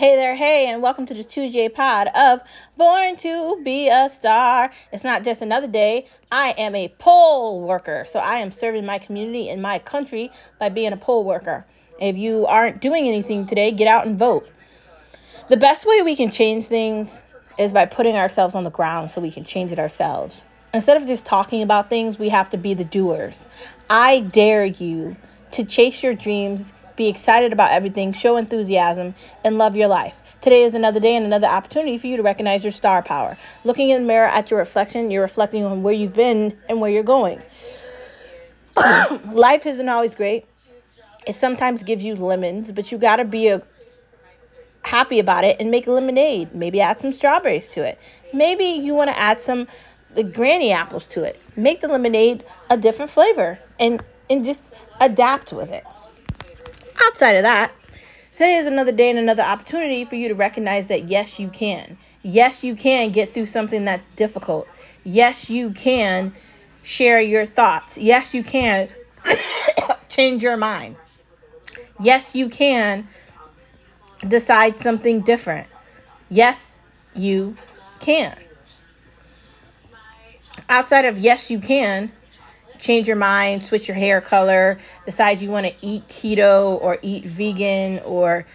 Hey there, hey, and welcome to the 2J pod of Born to Be a Star. It's not just another day. I am a poll worker, so I am serving my community and my country by being a poll worker. If you aren't doing anything today, get out and vote. The best way we can change things is by putting ourselves on the ground so we can change it ourselves. Instead of just talking about things, we have to be the doers. I dare you to chase your dreams be excited about everything, show enthusiasm, and love your life. Today is another day and another opportunity for you to recognize your star power. Looking in the mirror at your reflection, you're reflecting on where you've been and where you're going. life isn't always great. It sometimes gives you lemons, but you got to be a, happy about it and make lemonade. Maybe add some strawberries to it. Maybe you want to add some the granny apples to it. Make the lemonade a different flavor and and just adapt with it. Outside of that, today is another day and another opportunity for you to recognize that yes, you can. Yes, you can get through something that's difficult. Yes, you can share your thoughts. Yes, you can change your mind. Yes, you can decide something different. Yes, you can. Outside of yes, you can, change your mind, switch your hair color, decide you want to eat keto or eat vegan or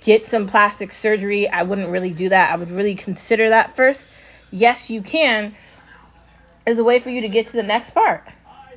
get some plastic surgery, I wouldn't really do that. I would really consider that first. Yes, you can is a way for you to get to the next part,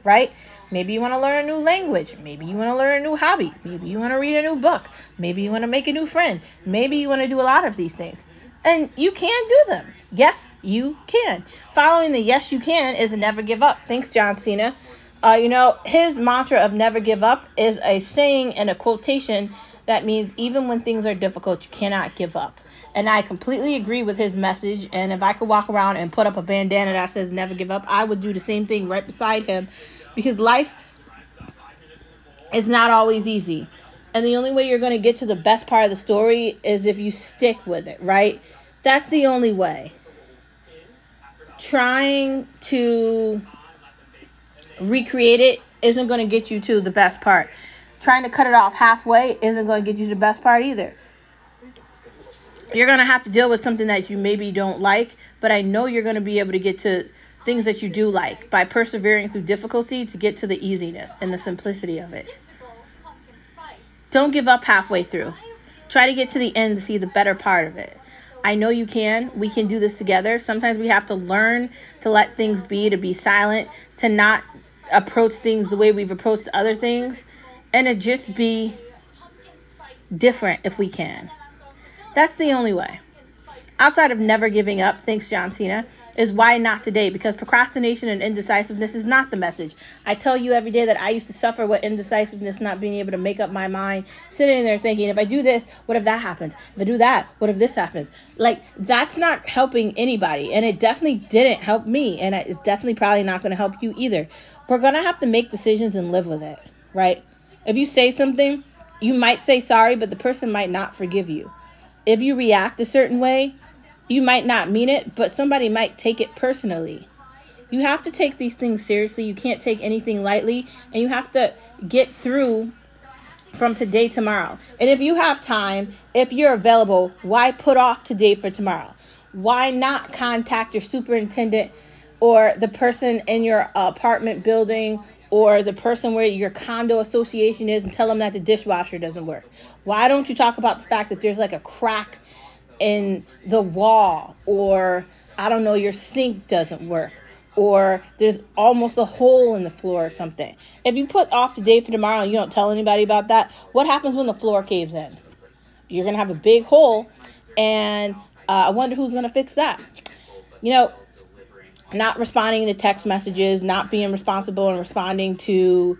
right? Maybe you want to learn a new language. Maybe you want to learn a new hobby. Maybe you want to read a new book. Maybe you want to make a new friend. Maybe you want to do a lot of these things. And you can do them. Yes, you can. Following the yes, you can is never give up. Thanks, John Cena. Uh, you know, his mantra of never give up is a saying and a quotation that means even when things are difficult, you cannot give up. And I completely agree with his message. And if I could walk around and put up a bandana that says never give up, I would do the same thing right beside him because life is not always easy. And the only way you're going to get to the best part of the story is if you stick with it, right? That's the only way. Trying to recreate it isn't going to get you to the best part. Trying to cut it off halfway isn't going to get you to the best part either. You're going to have to deal with something that you maybe don't like, but I know you're going to be able to get to things that you do like by persevering through difficulty to get to the easiness and the simplicity of it. Don't give up halfway through. Try to get to the end to see the better part of it. I know you can. We can do this together. Sometimes we have to learn to let things be, to be silent, to not approach things the way we've approached other things and to just be different if we can. That's the only way. Outside of never giving up, thanks John Cena, is why not today because procrastination and indecisiveness is not the message. I tell you every day that I used to suffer with indecisiveness, not being able to make up my mind, sitting there thinking, if I do this, what if that happens? If I do that, what if this happens? Like, that's not helping anybody. And it definitely didn't help me. And it's definitely probably not going to help you either. We're going to have to make decisions and live with it, right? If you say something, you might say sorry, but the person might not forgive you. If you react a certain way, you might not mean it, but somebody might take it personally. You have to take these things seriously. You can't take anything lightly, and you have to get through from today tomorrow. And if you have time, if you're available, why put off today for tomorrow? Why not contact your superintendent or the person in your apartment building or the person where your condo association is and tell them that the dishwasher doesn't work? Why don't you talk about the fact that there's like a crack in the wall or I don't know, your sink doesn't work or there's almost a hole in the floor or something. If you put off today for tomorrow and you don't tell anybody about that, what happens when the floor caves in? You're going to have a big hole and uh, I wonder who's going to fix that. You know, not responding to text messages, not being responsible and responding to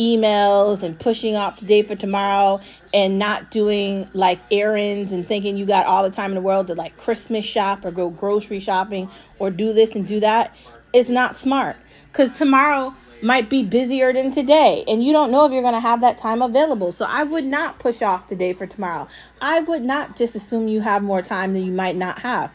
emails and pushing off today for tomorrow and not doing like errands and thinking you got all the time in the world to like Christmas shop or go grocery shopping or do this and do that is not smart because tomorrow might be busier than today and you don't know if you're going to have that time available. So I would not push off today for tomorrow. I would not just assume you have more time than you might not have.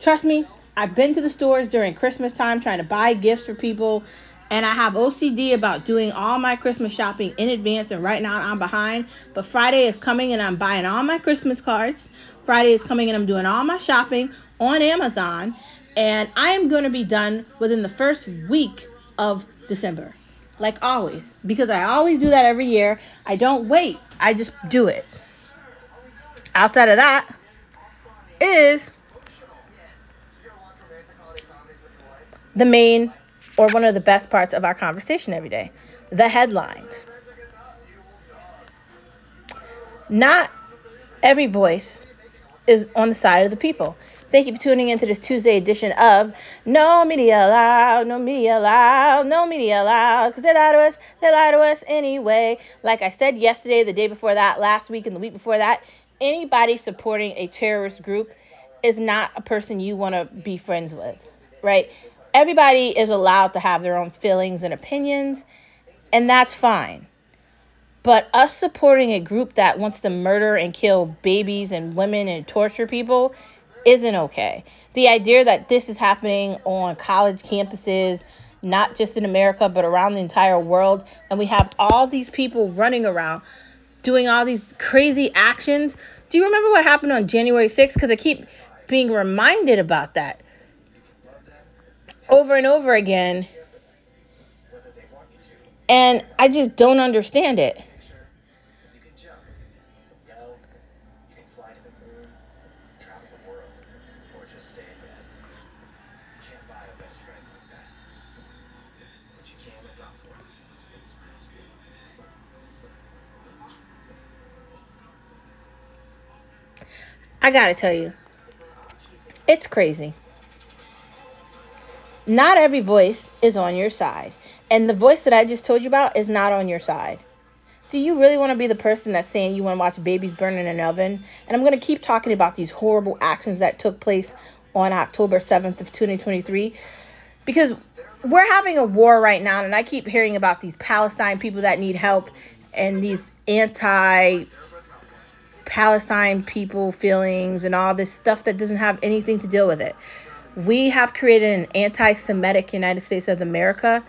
Trust me, I've been to the stores during Christmas time trying to buy gifts for people and I have OCD about doing all my Christmas shopping in advance. And right now I'm behind. But Friday is coming and I'm buying all my Christmas cards. Friday is coming and I'm doing all my shopping on Amazon. And I am going to be done within the first week of December. Like always. Because I always do that every year. I don't wait, I just do it. Outside of that is the main or one of the best parts of our conversation every day the headlines. Not every voice is on the side of the people. Thank you for tuning into this Tuesday edition of No Media Allowed, No Media Allowed, No Media Allowed, because they lie to us, they lie to us anyway. Like I said yesterday, the day before that, last week, and the week before that, anybody supporting a terrorist group is not a person you want to be friends with, right? Everybody is allowed to have their own feelings and opinions, and that's fine. But us supporting a group that wants to murder and kill babies and women and torture people isn't okay. The idea that this is happening on college campuses, not just in America, but around the entire world, and we have all these people running around doing all these crazy actions. Do you remember what happened on January 6th? Because I keep being reminded about that over and over again. And I just don't understand it. I gotta tell you, it's crazy not every voice is on your side. And the voice that I just told you about is not on your side. Do you really want to be the person that's saying you want to watch babies burn in an oven? And I'm going to keep talking about these horrible actions that took place on October 7th of 2023 because we're having a war right now and I keep hearing about these Palestine people that need help and these anti Palestine people feelings and all this stuff that doesn't have anything to deal with it we have created an anti Semitic United States of America,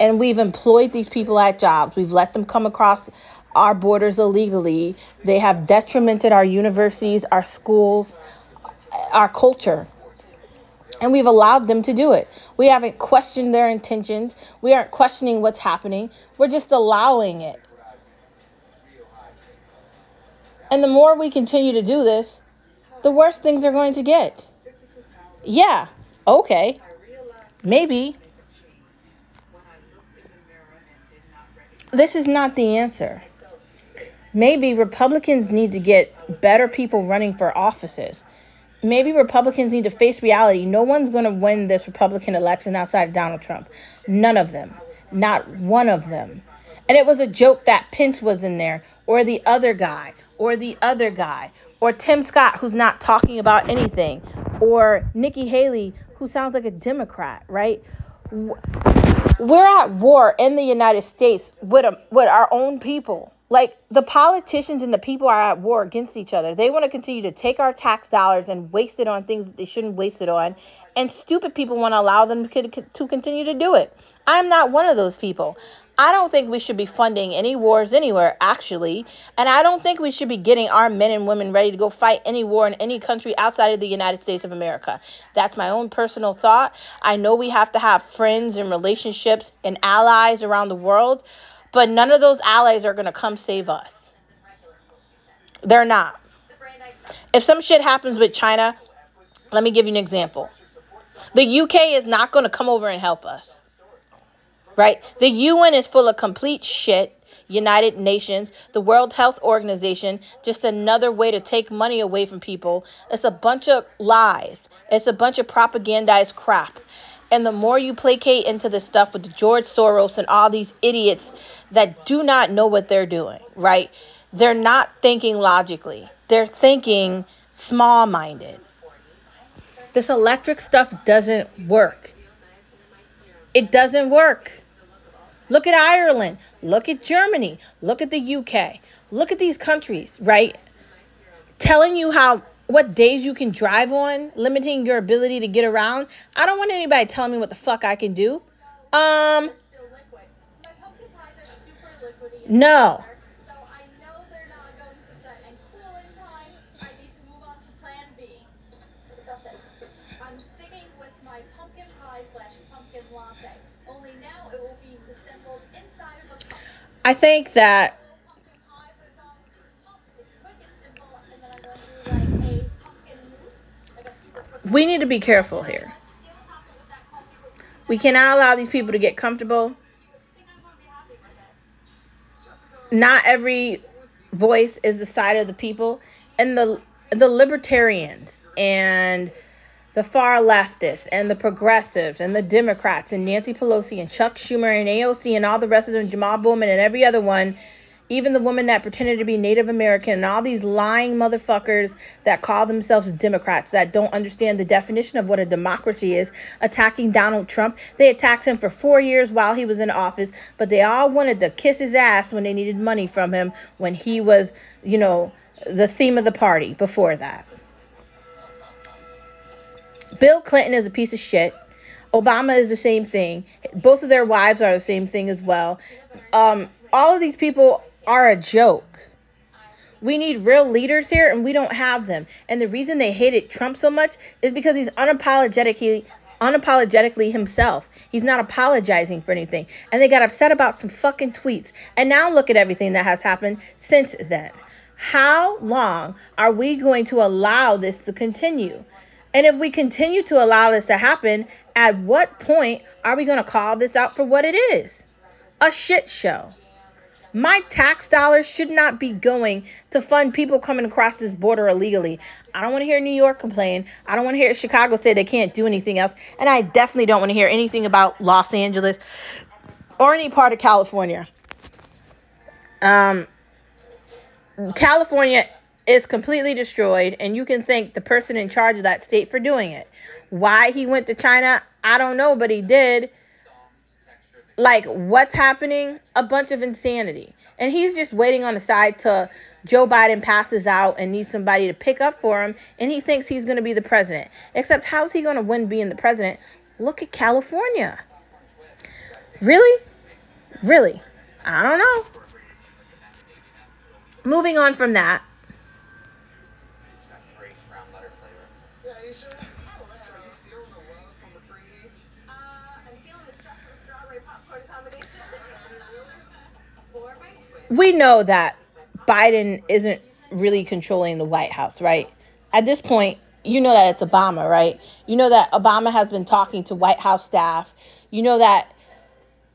and we've employed these people at jobs. We've let them come across our borders illegally. They have detrimented our universities, our schools, our culture. And we've allowed them to do it. We haven't questioned their intentions. We aren't questioning what's happening. We're just allowing it. And the more we continue to do this, the worse things are going to get. Yeah, okay. Maybe. This is not the answer. Maybe Republicans need to get better people running for offices. Maybe Republicans need to face reality. No one's going to win this Republican election outside of Donald Trump. None of them. Not one of them. And it was a joke that Pence was in there, or the other guy, or the other guy, or Tim Scott, who's not talking about anything, or Nikki Haley, who sounds like a Democrat, right? We're at war in the United States with, a, with our own people. Like the politicians and the people are at war against each other. They want to continue to take our tax dollars and waste it on things that they shouldn't waste it on. And stupid people want to allow them to continue to do it. I'm not one of those people. I don't think we should be funding any wars anywhere, actually. And I don't think we should be getting our men and women ready to go fight any war in any country outside of the United States of America. That's my own personal thought. I know we have to have friends and relationships and allies around the world, but none of those allies are going to come save us. They're not. If some shit happens with China, let me give you an example. The UK is not going to come over and help us right? The UN is full of complete shit. United Nations, the World Health Organization, just another way to take money away from people. It's a bunch of lies. It's a bunch of propagandized crap. And the more you placate into this stuff with George Soros and all these idiots that do not know what they're doing, right? They're not thinking logically. They're thinking small minded. This electric stuff doesn't work. It doesn't work. Look at Ireland. Look at Germany. Look at the UK. Look at these countries, right? Telling you how what days you can drive on, limiting your ability to get around. I don't want anybody telling me what the fuck I can do. Um No. A think that we need to be careful here. We cannot allow these people to get comfortable. Not every voice is the side of the people, and the the libertarians and the far leftists and the progressives and the Democrats and Nancy Pelosi and Chuck Schumer and AOC and all the rest of them, Jamal Bowman and every other one, even the woman that pretended to be Native American and all these lying motherfuckers that call themselves Democrats that don't understand the definition of what a democracy is, attacking Donald Trump. They attacked him for four years while he was in office, but they all wanted to kiss his ass when they needed money from him when he was, you know, the theme of the party before that. Bill Clinton is a piece of shit. Obama is the same thing. Both of their wives are the same thing as well. Um, all of these people are a joke. We need real leaders here, and we don't have them. And the reason they hated Trump so much is because he's unapologetically unapologetically himself. He's not apologizing for anything. And they got upset about some fucking tweets. And now look at everything that has happened since then. How long are we going to allow this to continue? And if we continue to allow this to happen, at what point are we going to call this out for what it is? A shit show. My tax dollars should not be going to fund people coming across this border illegally. I don't want to hear New York complain. I don't want to hear Chicago say they can't do anything else. And I definitely don't want to hear anything about Los Angeles or any part of California. Um, California is completely destroyed, and you can thank the person in charge of that state for doing it. Why he went to China, I don't know, but he did. Like, what's happening? A bunch of insanity. And he's just waiting on the side till Joe Biden passes out and needs somebody to pick up for him, and he thinks he's going to be the president. Except, how's he going to win being the president? Look at California. Really? Really? I don't know. Moving on from that, we know that Biden isn't really controlling the White House, right? At this point, you know that it's Obama, right? You know that Obama has been talking to White House staff. You know that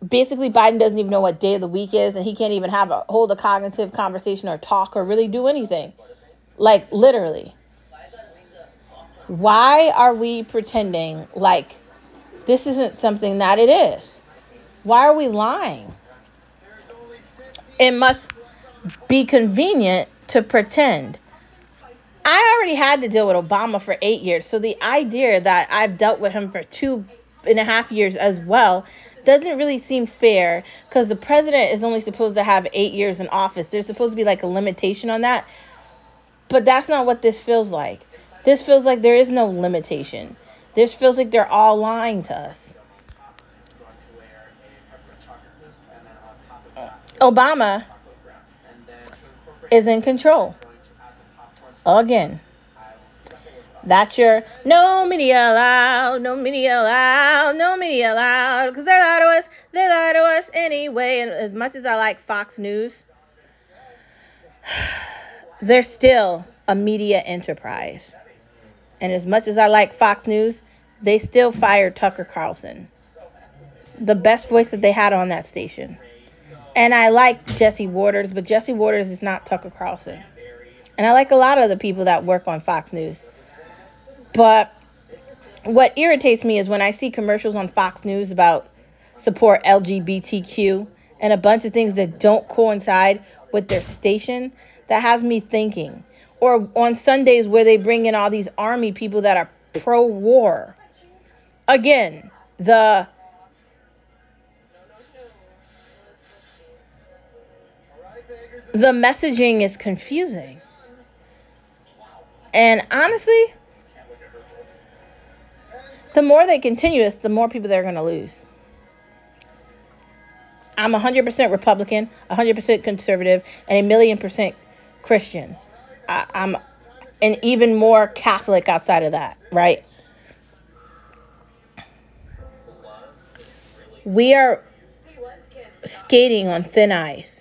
basically Biden doesn't even know what day of the week is and he can't even have a hold a cognitive conversation or talk or really do anything. Like literally. Why are we pretending like this isn't something that it is? Why are we lying? It must be convenient to pretend. I already had to deal with Obama for eight years, so the idea that I've dealt with him for two and a half years as well doesn't really seem fair because the president is only supposed to have eight years in office. There's supposed to be like a limitation on that, but that's not what this feels like. This feels like there is no limitation. This feels like they're all lying to us. Obama is in control. Again. That's your no media allowed, no media allowed, no media allowed, because they lie to us, they lie to us anyway. And as much as I like Fox News, they're still a media enterprise. And as much as I like Fox News, they still fired Tucker Carlson, the best voice that they had on that station. And I like Jesse Watters, but Jesse Watters is not Tucker Carlson. And I like a lot of the people that work on Fox News. But what irritates me is when I see commercials on Fox News about support LGBTQ and a bunch of things that don't coincide with their station that has me thinking. Or on Sundays where they bring in all these army people that are pro war. Again, the the messaging is confusing. And honestly, the more they continue this, the more people they're going to lose. I'm 100% Republican, 100% conservative, and a million percent Christian. I, I'm and even more Catholic outside of that, right? We are skating on thin ice.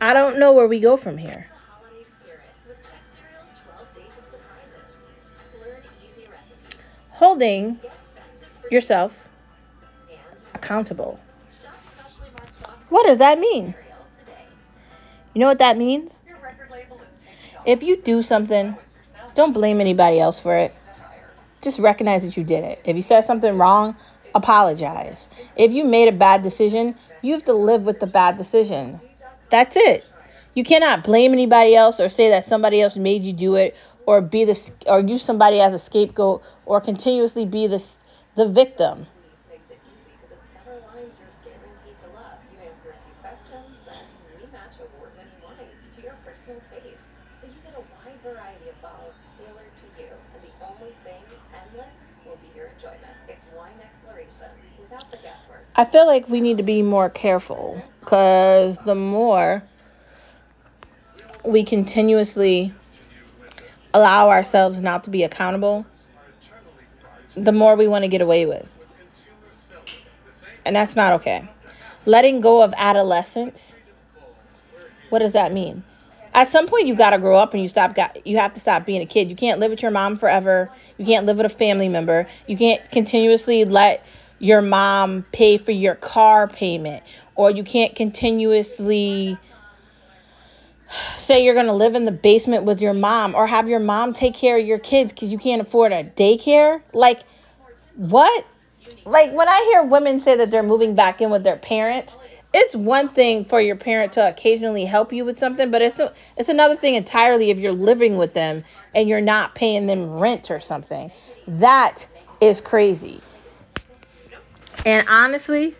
I don't know where we go from here. The holiday spirit with Chex Cereal's 12 Days of Surprises. Learn easy recipes. Holding yourself accountable. What does that mean? You know what that means? If you do something, don't blame anybody else for it. Just recognize that you did it. If you said something wrong, apologize. If you made a bad decision, you have to live with the bad decision. That's it. You cannot blame anybody else or say that somebody else made you do it or be the or use somebody as a scapegoat or continuously be the the victim. I feel like we need to be more careful because the more we continuously allow ourselves not to be accountable, the more we want to get away with. And that's not okay. Letting go of adolescence, what does that mean? At some point you got to grow up and you stop got you have to stop being a kid. You can't live with your mom forever. You can't live with a family member. You can't continuously let your mom pay for your car payment or you can't continuously say you're going to live in the basement with your mom or have your mom take care of your kids cuz you can't afford a daycare. Like what? Like when I hear women say that they're moving back in with their parents, it's one thing for your parent to occasionally help you with something, but it's it's another thing entirely if you're living with them and you're not paying them rent or something. That is crazy. And honestly,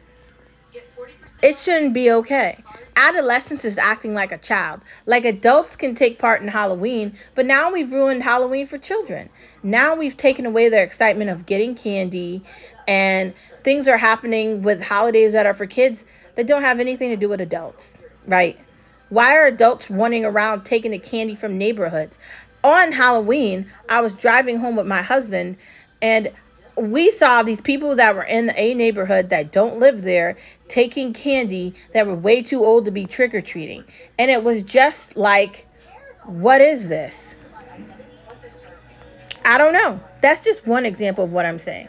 it shouldn't be okay. Adolescence is acting like a child. Like adults can take part in Halloween, but now we've ruined Halloween for children. Now we've taken away their excitement of getting candy, and things are happening with holidays that are for kids that don't have anything to do with adults, right? Why are adults running around taking the candy from neighborhoods? On Halloween, I was driving home with my husband, and we saw these people that were in the a neighborhood that don't live there taking candy that were way too old to be trick or treating. And it was just like, what is this? I don't know. That's just one example of what I'm saying.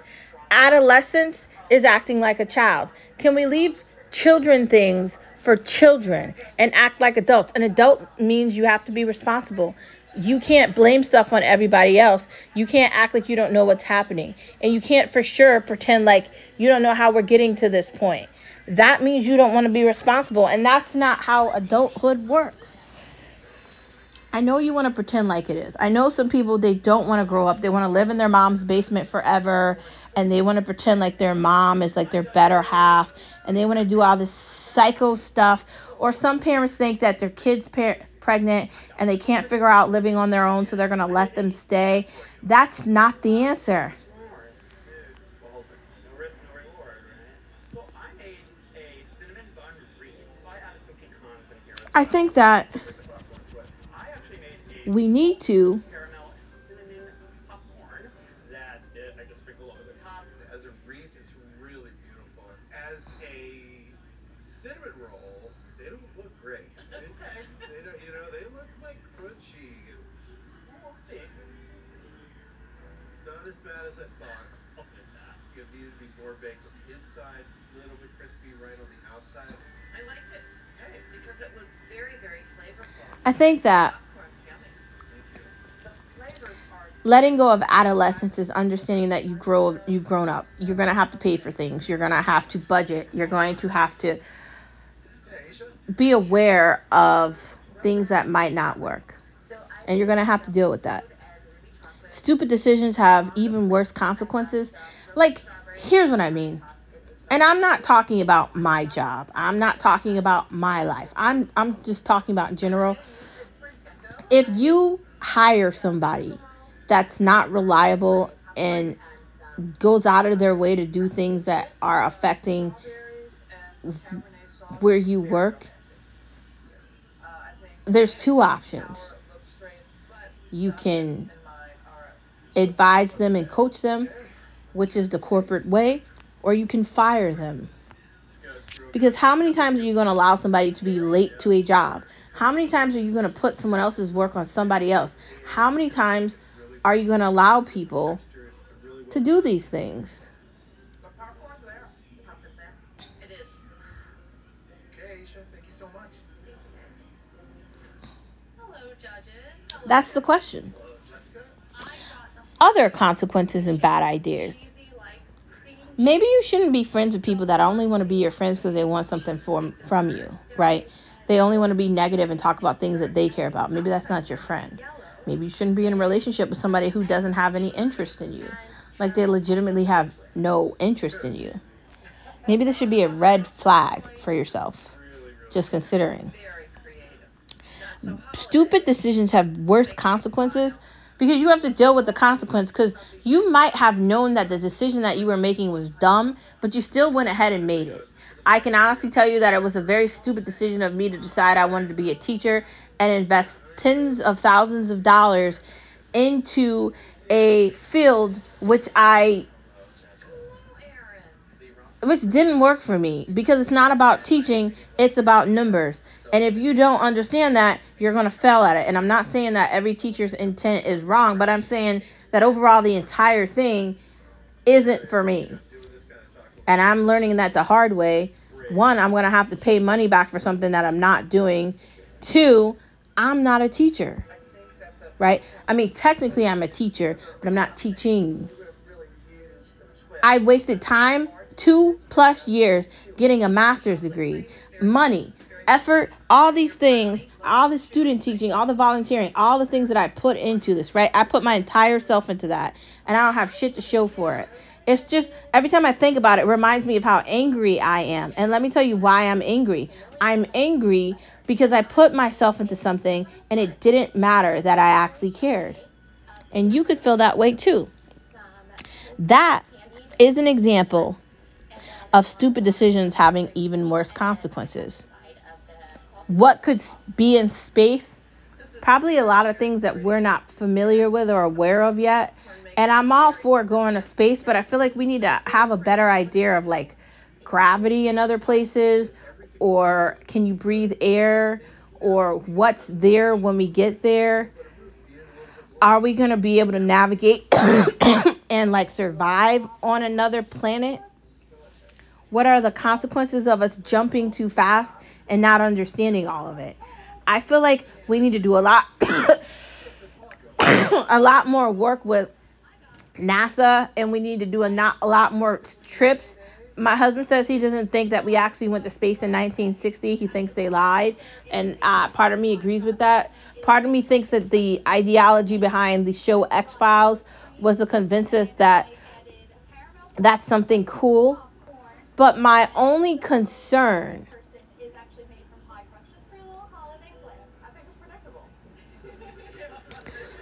Adolescence is acting like a child. Can we leave children things for children and act like adults? An adult means you have to be responsible. You can't blame stuff on everybody else. You can't act like you don't know what's happening. And you can't for sure pretend like you don't know how we're getting to this point. That means you don't want to be responsible. And that's not how adulthood works. I know you want to pretend like it is. I know some people they don't want to grow up. They want to live in their mom's basement forever and they want to pretend like their mom is like their better half and they want to do all this psycho stuff. Or some parents think that their kid's par- pregnant and they can't figure out living on their own so they're going to let them stay. That's not the answer. I think that we need wreath. I think that letting go of adolescence is understanding that you grow you've grown up. You're going to have to pay for things. You're going to have to budget. You're going to have to be aware of things that might not work. And you're going to have to deal with that. Stupid decisions have even worse consequences. Like, here's what I mean. And I'm not talking about my job. I'm not talking about my life. I'm I'm just talking about general. If you hire somebody that's not reliable and goes out of their way to do things that are affecting where you work, there's two options. You can advise them and coach them, which is the corporate way, or you can fire them. Because how many times are you going to allow somebody to be late to a job? How many times are you going to put someone else's work on somebody else? How many times are you going to allow people to do these things? That's the question. Other consequences and bad ideas. Maybe you shouldn't be friends with people that only want to be your friends because they want something from from you, right? They only want to be negative and talk about things that they care about. Maybe that's not your friend. Maybe you shouldn't be in a relationship with somebody who doesn't have any interest in you. Like they legitimately have no interest in you. Maybe this should be a red flag for yourself. Just considering. Stupid decisions have worse consequences because you have to deal with the consequence because you might have known that the decision that you were making was dumb, but you still went ahead and made it. I can honestly tell you that it was a very stupid decision of me to decide I wanted to be a teacher and invest tens of thousands of dollars into a field which I which didn't work for me because it's not about teaching, it's about numbers. And if you don't understand that, you're going to fail at it. And I'm not saying that every teacher's intent is wrong, but I'm saying that overall the entire thing isn't for me. And I'm learning that the hard way. One, I'm going to have to pay money back for something that I'm not doing. Two, I'm not a teacher, right? I mean, technically I'm a teacher, but I'm not teaching. I wasted time, two plus years, getting a master's degree, money, effort, all these things, all the student teaching, all the volunteering, all the things that I put into this, right? I put my entire self into that, and I don't have shit to show for it. It's just every time I think about it, it reminds me of how angry I am. And let me tell you why I'm angry. I'm angry because I put myself into something and it didn't matter that I actually cared. And you could feel that way too. That is an example of stupid decisions having even worse consequences. What could be in space? Probably a lot of things that we're not familiar with or aware of yet. And I'm all for going to space, but I feel like we need to have a better idea of like gravity in other places, or can you breathe air, or what's there when we get there. Are we going to be able to navigate and like survive on another planet? What are the consequences of us jumping too fast and not understanding all of it? I feel like we need to do a lot a lot more work with NASA and we need to do a, not, a lot more trips. My husband says he doesn't think that we actually went to space in 1960. He thinks they lied. And uh, part of me agrees with that. Part of me thinks that the ideology behind the show X Files was to convince us that that's something cool. But my only concern person is actually made from pie crust just for a little holiday flair. I think it's predictable.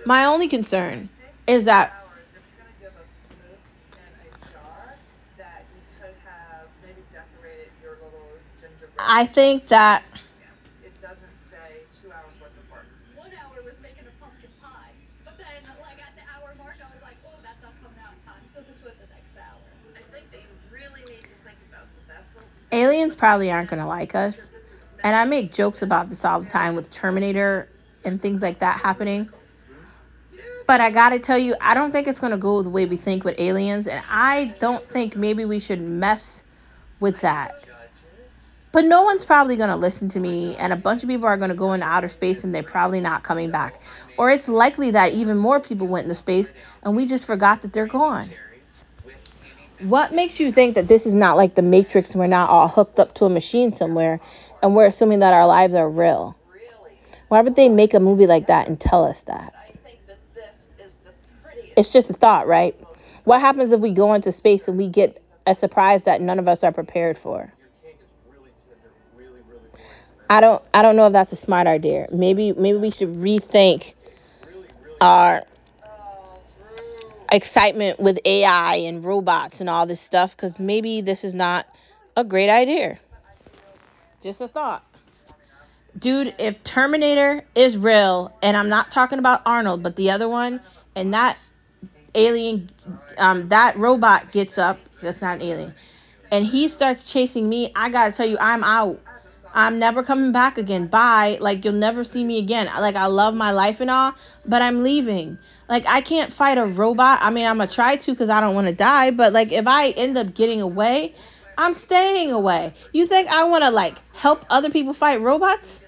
My only concern is that Hours, if you're gonna give us mousse in a jar, that you could have maybe decorated your little gingerbread. I think that It doesn't say two hours worth of work. One hour was making a pumpkin pie, but then like at the hour mark, I was like, oh, that's not coming out in time. So this was the next hour. I think that you really need to think about the vessel. Aliens probably aren't going to like us. And I make jokes about this all the time with Terminator and things like that happening. But I gotta tell you, I don't think it's gonna go the way we think with aliens, and I don't think maybe we should mess with that. But no one's probably gonna listen to me, and a bunch of people are gonna go into outer space and they're probably not coming back. Or it's likely that even more people went into space and we just forgot that they're gone. What makes you think that this is not like the Matrix and we're not all hooked up to a machine somewhere and we're assuming that our lives are real? Really, Why would they make a movie like that and tell us that? I think that this is the. It's just a thought, right? What happens if we go into space and we get a surprise that none of us are prepared for? Your cake is really tender, really, really I don't I don't know if that's a smart idea. Maybe maybe we should rethink our excitement with AI and robots and all this stuff because maybe this is not a great idea. Just a thought. Dude, if Terminator is real, and I'm not talking about Arnold, but the other one, and that alien, um, that robot gets up, that's not an alien, and he starts chasing me, I gotta tell you, I'm out. I'm never coming back again. Bye. Like you'll never see me again. Like I love my life and all, but I'm leaving. Like I can't fight a robot. I mean, I'm gonna try to because I don't want to die. But like if I end up getting away, I'm staying away. You think I want to like help other people fight robots?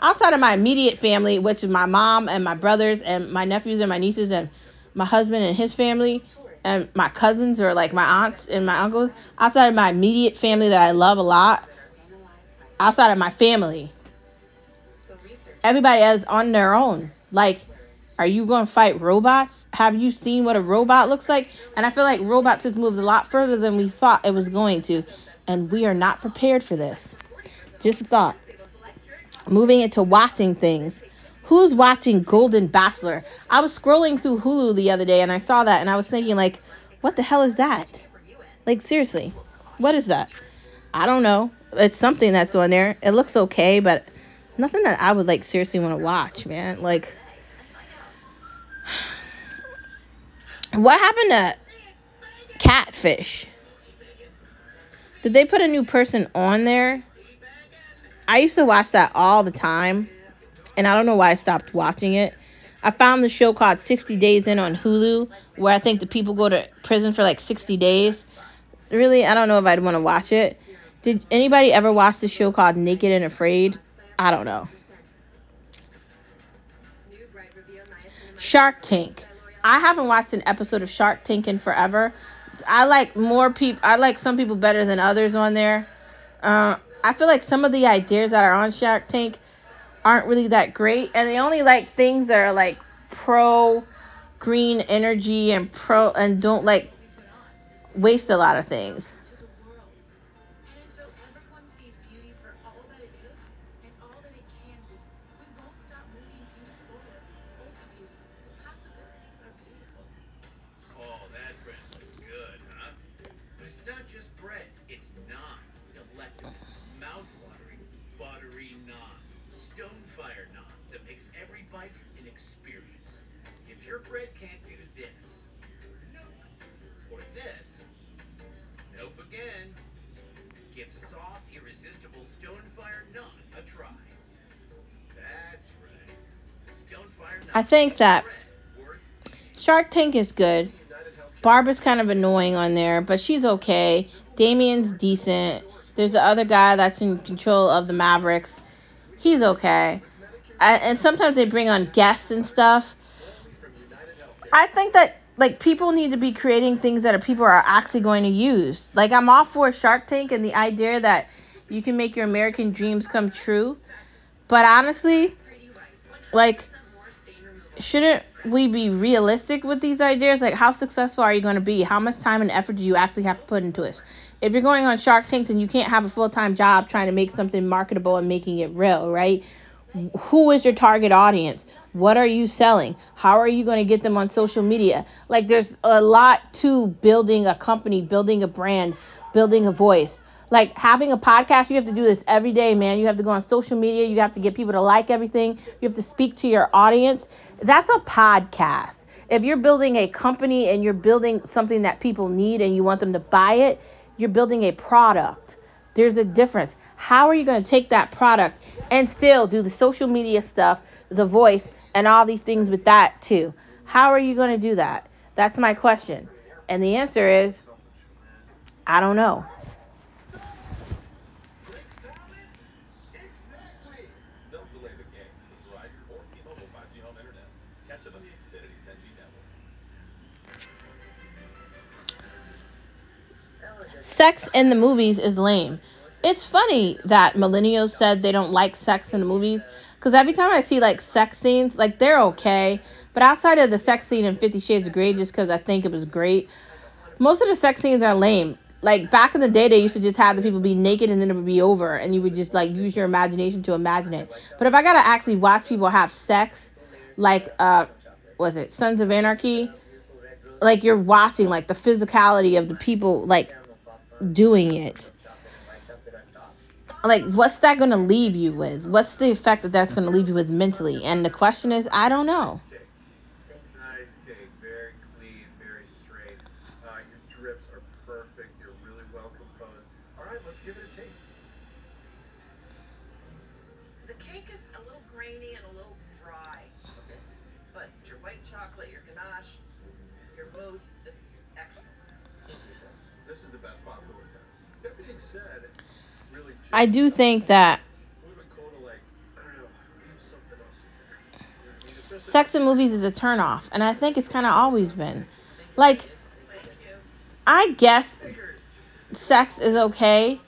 Outside of my immediate family, which is my mom and my brothers and my nephews and my nieces and my husband and his family and my cousins or like my aunts and my uncles. Outside of my immediate family that I love a lot outside of my family. Everybody else on their own. Like, are you going to fight robots? Have you seen what a robot looks like? And I feel like robots has moved a lot further than we thought it was going to, and we are not prepared for this. Just a thought. Moving into watching things. Who's watching Golden Bachelor? I was scrolling through Hulu the other day and I saw that and I was thinking like, what the hell is that? Like seriously, what is that? I don't know. It's something that's on there. It looks okay, but nothing that I would like seriously want to watch, man. Like, what happened to Catfish? Did they put a new person on there? I used to watch that all the time, and I don't know why I stopped watching it. I found the show called 60 Days In on Hulu, where I think the people go to prison for like 60 days. Really, I don't know if I'd want to watch it. Did anybody ever watch the show called Naked and Afraid? I don't know. Shark Tank. I haven't watched an episode of Shark Tank in forever. I like more people. I like some people better than others on there. Uh, I feel like some of the ideas that are on Shark Tank aren't really that great, and they only like things that are like pro green energy and pro and don't like waste a lot of things. I think that. Shark Tank is good. Barbara's kind of annoying on there, but she's okay. Daymond's decent. There's the other guy that's in control of the Mavericks. He's okay. And sometimes they bring on guests and stuff. I think that like people need to be creating things that people are actually going to use. Like I'm all for Shark Tank and the idea that you can make your American dreams come true. But honestly, like shouldn't we be realistic with these ideas? Like, how successful are you going to be? How much time and effort do you actually have to put into it? If you're going on Shark Tank, then you can't have a full time job trying to make something marketable and making it real, right? Who is your target audience? What are you selling? How are you going to get them on social media? Like, there's a lot to building a company, building a brand, building a voice. Like having a podcast, you have to do this every day, man. You have to go on social media. You have to get people to like everything. You have to speak to your audience. That's a podcast. If you're building a company and you're building something that people need and you want them to buy it, you're building a product. There's a difference. How are you going to take that product and still do the social media stuff, the voice, and all these things with that too? How are you going to do that? That's my question. And the answer is I don't know. Sex in the movies is lame. It's funny that millennials said they don't like sex in the movies because every time I see like sex scenes, like they're okay, but outside of the sex scene in Fifty Shades of Grey, just because I think it was great, most of the sex scenes are lame. Like back in the day, they used to just have the people be naked and then it would be over, and you would just like use your imagination to imagine it. But if I gotta actually watch people have sex, like uh, was it Sons of Anarchy? like you're watching like the physicality of the people like doing it. Like, what's that going to leave you with? What's the effect that that's going to leave you with mentally? And the question is, I don't know. Nice cake. Nice cake. Very clean, very straight. Uh, your drips are perfect. You're really well composed. All right, let's give it a taste. The cake is a little grainy and a little dry, Okay. but your white chocolate, your ganache, your mousse, it's excellent. Thank you, Chef. This is the best we've had. That being said, really. I do think that Would have been cool to like, I don't know, leave something else in there. You know what I mean? Especially- sex in movies is a turnoff, and I think it's kind of always been. Like, I guess sex is okay,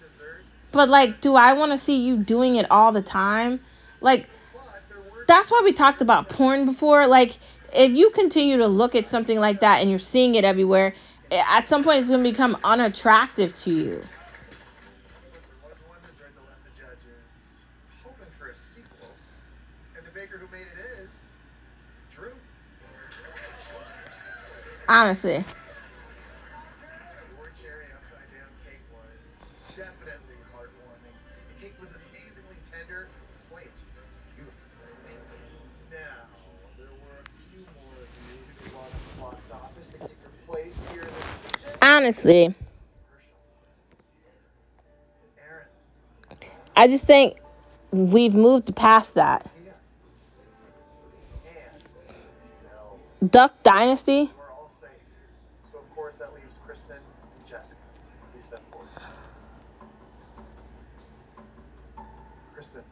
but like, do I want to see you doing it all the time? Like, But there were that's why we talked about porn before. Like, if you continue to look at something like that and you're seeing it everywhere, at some point it's going to become unattractive to you. There was one dessert that left the judges hoping for a sequel, and the baker who made it is Drew. Honestly. Your cherry upside down cake was definitely heartwarming. The cake was amazingly tender. Plate beautiful. Now, there were a few more of you who did well in the box office to keep your place here in the kitchen. Honestly, I just think we've moved past that. Duck Dynasty? So of course that leaves Kristen and Jessica. Kristen,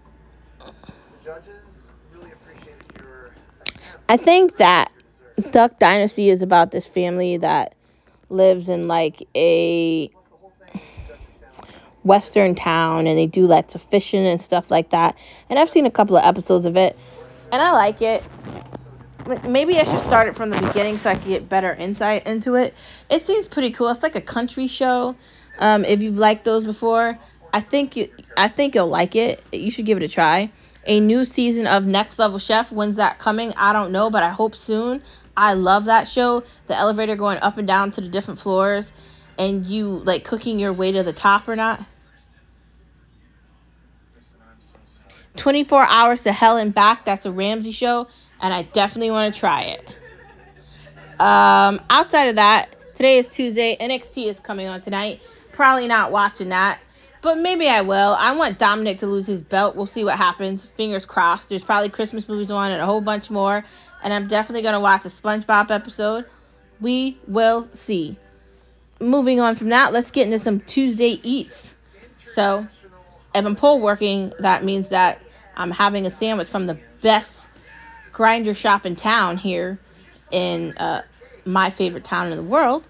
the judges really appreciated your. I think that. Duck Dynasty is about this family that lives in like a western town and they do lots of fishing and stuff like that. And I've seen a couple of episodes of it and I like it. Maybe I should start it from the beginning so I can get better insight into it. It seems pretty cool. It's like a country show. Um, if you've liked those before, I think you, I think you'll like it. You should give it a try. A new season of Next Level Chef. When's that coming? I don't know, but I hope soon. I love that show. The elevator going up and down to the different floors, and you like cooking your way to the top or not. Kristen. Kristen, I'm so sorry. 24 Hours to Hell and Back. That's a Ramsay show, and I definitely want to try it. Um, outside of that, today is Tuesday. NXT is coming on tonight. Probably not watching that, but maybe I will. I want Dominik to lose his belt. We'll see what happens. Fingers crossed. There's probably Christmas movies on and a whole bunch more, and I'm definitely gonna watch a SpongeBob episode. We will see. Moving on from that, let's get into some Tuesday eats. So, if I'm pole working, that means that I'm having a sandwich from the best grinder shop in town here in uh, my favorite town in the world.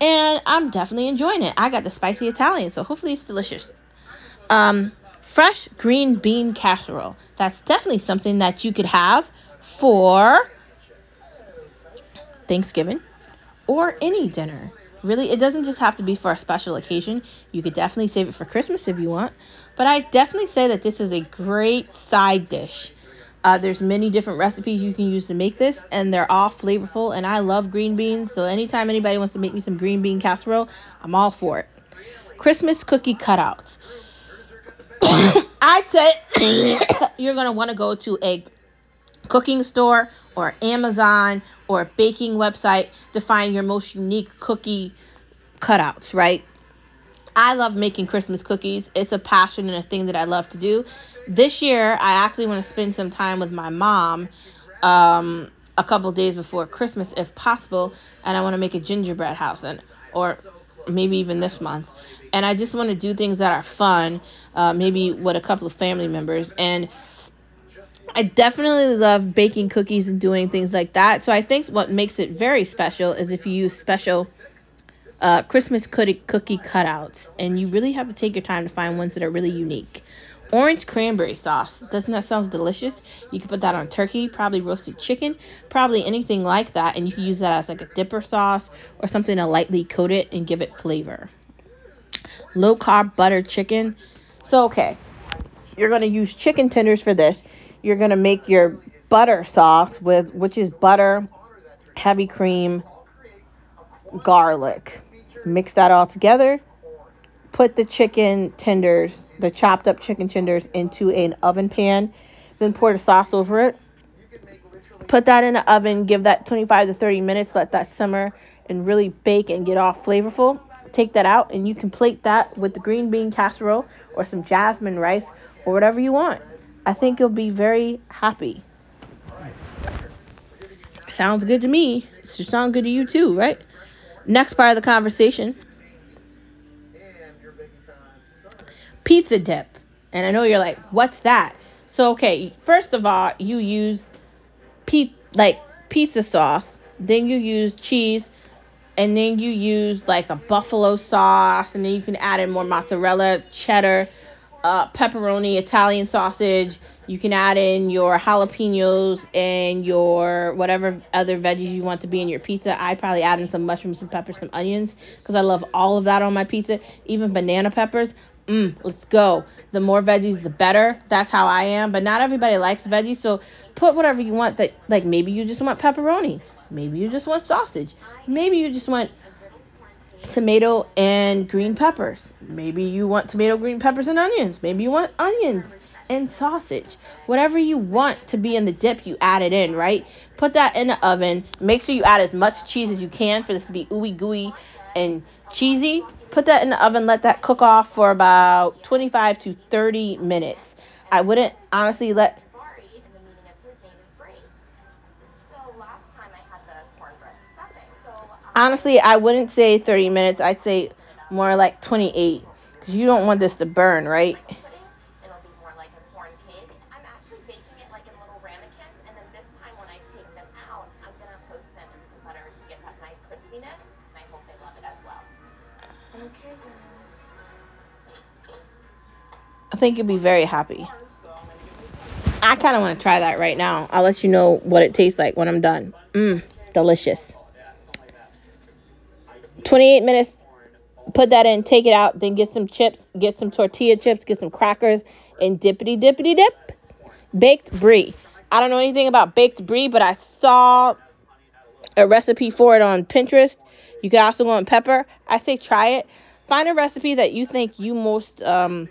And I'm definitely enjoying it. I got the spicy Italian, so hopefully it's delicious. Um, fresh green bean casserole. That's definitely something that you could have for Thanksgiving or any dinner. Really, it doesn't just have to be for a special occasion. You could definitely save it for Christmas if you want. But I definitely say that this is a great side dish. Uh, there's many different recipes you can use to make this, and they're all flavorful. And I love green beans, so anytime anybody wants to make me some green bean casserole, I'm all for it. Christmas cookie cutouts. I said you're gonna want to go to a cooking store or Amazon or baking website to find your most unique cookie cutouts, right? I love making Christmas cookies. It's a passion and a thing that I love to do. This year, I actually want to spend some time with my mom um, a couple days before Christmas, if possible, and I want to make a gingerbread house, and or maybe even this month. And I just want to do things that are fun, uh, maybe with a couple of family members. And I definitely love baking cookies and doing things like that. So I think what makes it very special is if you use special uh, Christmas cookie, cookie cutouts, and you really have to take your time to find ones that are really unique. Orange cranberry sauce. Doesn't that sound delicious? You can put that on turkey, probably roasted chicken, probably anything like that, and you can use that as like a dipper sauce or something to lightly coat it and give it flavor. Low carb butter chicken. So okay, you're gonna use chicken tenders for this. You're gonna make your butter sauce with which is butter, heavy cream, garlic. Mix that all together. Put the chicken tenders, the chopped up chicken tenders, into an oven pan. Then pour the sauce over it. Put that in the oven. Give that 25 to 30 minutes. Let that simmer and really bake and get all flavorful. Take that out and you can plate that with the green bean casserole or some jasmine rice or whatever you want. I think you'll be very happy. Sounds good to me. It should sound good to you too, right? Next part of the conversation pizza dip. And I know you're like, what's that? So, okay, first of all, you use pe- like pizza sauce, then you use cheese, and then you use like a buffalo sauce, and then you can add in more mozzarella, cheddar, uh, pepperoni, Italian sausage. You can add in your jalapenos and your whatever other veggies you want to be in your pizza. I probably add in some mushrooms, some peppers, some onions because I love all of that on my pizza, even banana peppers. Mm, let's go. The more veggies, the better. That's how I am. But not everybody likes veggies, so put whatever you want. That like maybe you just want pepperoni, maybe you just want sausage, maybe you just want tomato and green peppers. Maybe you want tomato, green peppers, and onions. Maybe you want onions and sausage. Whatever you want to be in the dip, you add it in, right? Put that in the oven. Make sure you add as much cheese as you can for this to be ooey gooey and cheesy. Put that in the oven. Let that cook off for about 25 to 30 minutes. I wouldn't honestly let honestly I wouldn't say 30 minutes. I'd say more like 28 because you don't want this to burn, right? pudding. It'll be more like a corn cake. I'm actually baking it like in little ramekins, and then this time when I take them out, I'm gonna toast them in some butter to get that nice crispiness. I hope they love it as well. I think you'll be very happy. I kind of want to try that right now. I'll let you know what it tastes like when I'm done. Mmm, delicious. 28 minutes. Put that in, take it out, then get some chips, get some tortilla chips, get some crackers, and dippity dippity dip. Baked brie. I don't know anything about baked brie, but I saw a recipe for it on Pinterest. You can also go on Pepper. I say try it. Find a recipe that you think you most um,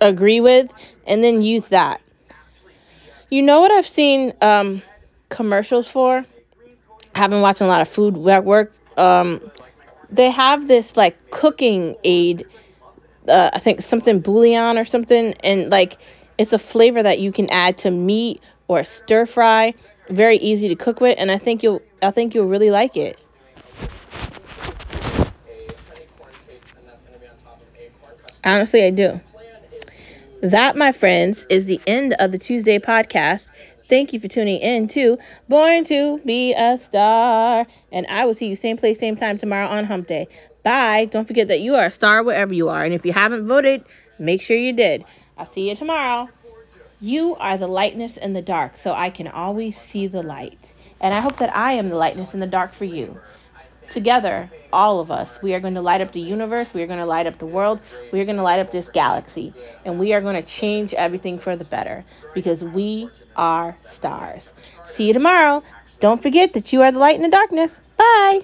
agree with, and then use that. You know what I've seen um, commercials for? I've been watching a lot of food network. Um, they have this like cooking aid. Uh, I think something bouillon or something, and like it's a flavor that you can add to meat or stir fry. Very easy to cook with, and I think you'll I think you'll really like it. Honestly, I do. That, my friends, is the end of the Tuesday podcast. Thank you for tuning in to Born to Be a Star. And I will see you same place, same time tomorrow on Hump Day. Bye. Don't forget that you are a star wherever you are. And if you haven't voted, make sure you did. I'll see you tomorrow. You are the lightness in the dark, so I can always see the light. And I hope that I am the lightness in the dark for you. Together, all of us, we are going to light up the universe. We are going to light up the world. We are going to light up this galaxy. And we are going to change everything for the better because we are stars. See you tomorrow. Don't forget that you are the light in the darkness. Bye.